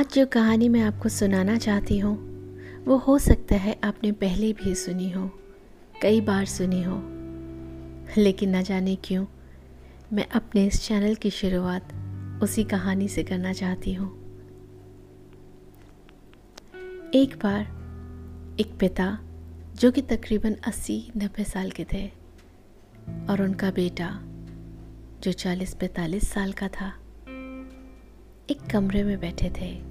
आज जो कहानी मैं आपको सुनाना चाहती हूँ, वो हो सकता है आपने पहले भी सुनी हो, कई बार सुनी हो। लेकिन न जाने क्यों, मैं अपने इस चैनल की शुरुआत उसी कहानी से करना चाहती हूँ। एक बार, एक पिता, जो कि तकरीबन अस्सी नब्बे साल के थे, और उनका बेटा, जो चालीस पैंतालीस साल का था, एक कमरे में बैठे थे।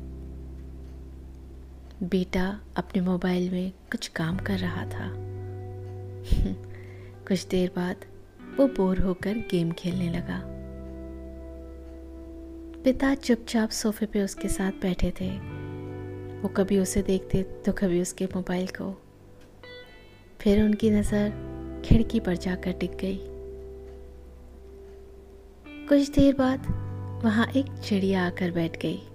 बेटा अपने मोबाइल में कुछ काम कर रहा था। कुछ देर बाद वो बोर होकर गेम खेलने लगा। पिता चुपचाप सोफे पे उसके साथ बैठे थे। वो कभी उसे देखते तो कभी उसके मोबाइल को। फिर उनकी नज़र खिड़की पर जाकर टिक गई। कुछ देर बाद वहाँ एक चिड़िया आकर बैठ गई।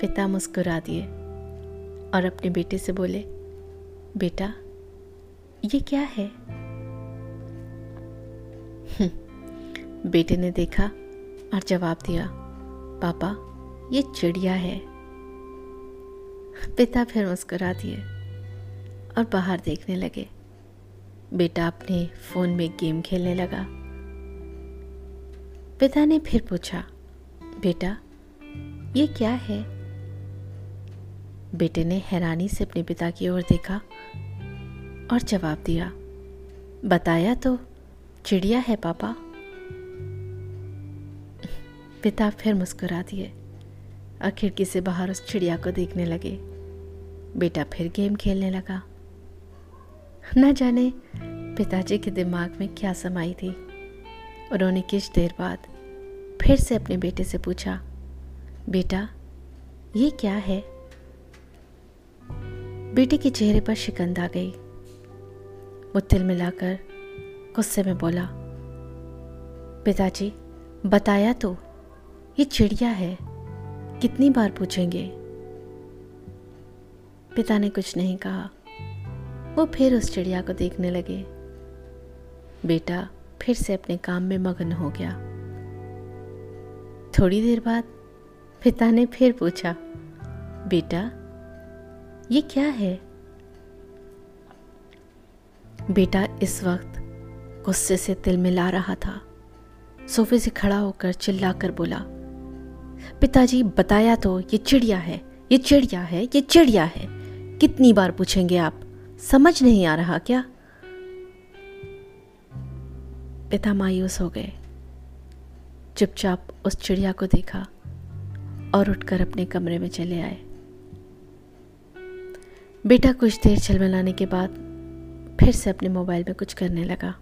पिता मुस्कुरा दिए और अपने बेटे से बोले बेटा ये क्या है? हम्म, बेटे ने देखा और जवाब दिया पापा ये चिड़िया है। पिता फिर मुस्कुरा दिए और बाहर देखने लगे। बेटा अपने फ़ोन में गेम खेलने लगा। पिता ने फिर पूछा बेटा ये क्या है? बेटे ने हैरानी से अपने पिता की ओर देखा और जवाब दिया, बताया तो चिड़िया है पापा। पिता फिर मुस्कुरा दिए। और खिड़की से बाहर उस चिड़िया को देखने लगे? बेटा फिर गेम खेलने लगा। न जाने पिताजी के दिमाग में क्या समाई थी। उन्होंने कुछ देर बाद फिर से अपने बेटे से पूछा, बेटा, ये क्या है? बेटे के चेहरे पर शिकंद आ गई। वो तिल मिलाकर गुस्से में बोला, पिताजी, बताया तो ये चिड़िया है, कितनी बार पूछेंगे? पिता ने कुछ नहीं कहा। वो फिर उस चिड़िया को देखने लगे। बेटा फिर से अपने काम में मगन हो गया। थोड़ी देर बाद पिता ने फिर पूछा, बेटा ये क्या है? बेटा इस वक्त गुस्से से तिल मिला रहा था। सोफे से खड़ा होकर चिल्लाकर बोला, पिताजी, बताया तो ये चिड़िया है, ये चिड़िया है, ये चिड़िया है। कितनी बार पूछेंगे आप? समझ नहीं आ रहा क्या? पिता मायूस हो गए। चुपचाप उस चिड़िया को देखा और उठकर अपने कमरे में चले आए। बेटा कुछ देर छलमलाने के बाद फिर से अपने मोबाइल में कुछ करने लगा।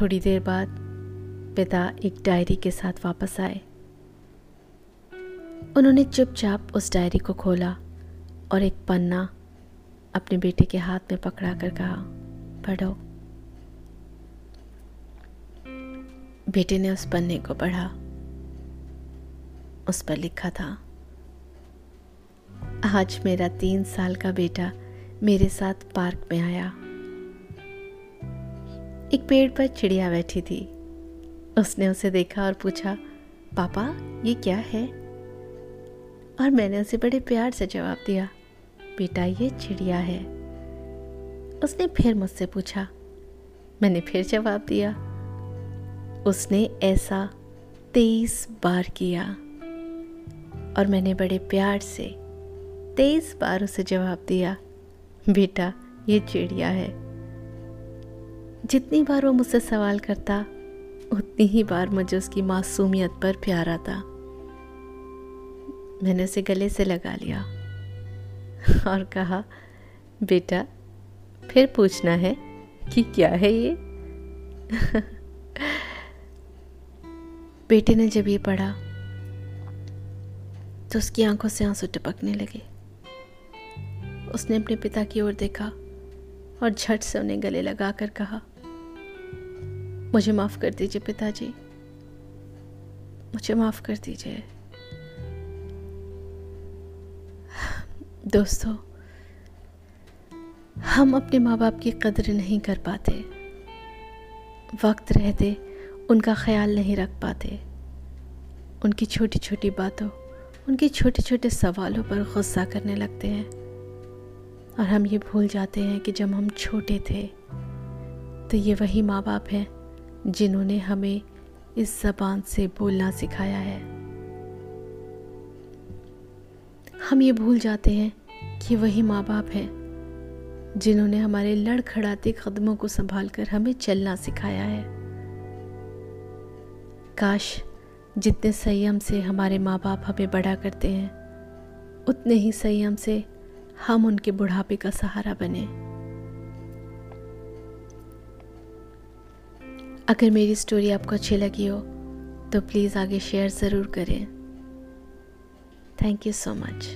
थोड़ी देर बाद पिता एक डायरी के साथ वापस आए। उन्होंने चुपचाप उस डायरी को खोला और एक पन्ना अपने बेटे के हाथ में पकड़ा कर कहा, पढ़ो। बेटे ने उस पन्ने को पढ़ा। उस पर लिखा था आज मेरा तीन साल का बेटा मेरे साथ पार्क में आया। एक पेड़ पर चिड़िया बैठी थी। उसने उसे देखा और पूछा, पापा, ये क्या है? और मैंने उसे बड़े प्यार से जवाब दिया, बेटा, ये चिड़िया है। उसने फिर मुझसे पूछा, मैंने फिर जवाब दिया, उसने ऐसा तेईस बार किया। और मैंने बड़े प्यार से तेईस बार उसे जवाब दिया, बेटा, ये चिड़िया है। जितनी बार वो मुझसे सवाल करता, उतनी ही बार मुझे उसकी मासूमियत पर प्यार आता। मैंने उसे गले से लगा लिया और कहा, बेटा, फिर पूछना है कि क्या है ये? बेटे ने जब ये पढ़ा तो उसकी आँखों से आँसू टपकने लगे। उसने अपने पिता की ओर देखा और झट से उन्हें गले लगाकर कहा, मुझे माफ़ कर दीजिए पिताजी। मुझे माफ़ कर दीजिए। दोस्तों, हम अपने माँ बाप की कदर नहीं कर पाते। वक्त रहते उनका ख्याल नहीं रख पाते। उनकी छोटी छोटी बातों, उनके छोटे छोटे सवालों पर गुस्सा करने लगते हैं। और हम ये भूल जाते हैं कि जब हम छोटे थे तो ये वही माँ बाप हैं जिन्होंने हमें इस ज़बान से बोलना सिखाया है। हम ये भूल जाते हैं कि वही माँ बाप हैं जिन्होंने हमारे लड़खड़ाते कदमों को संभाल कर हमें चलना सिखाया है। काश जितने संयम से हमारे माँ बाप हमें बड़ा करते हैं, उतने ही संयम से हम उनके बुढ़ापे का सहारा बने। अगर मेरी स्टोरी आपको अच्छी लगी हो तो प्लीज़ आगे शेयर ज़रूर करें। Thank you so much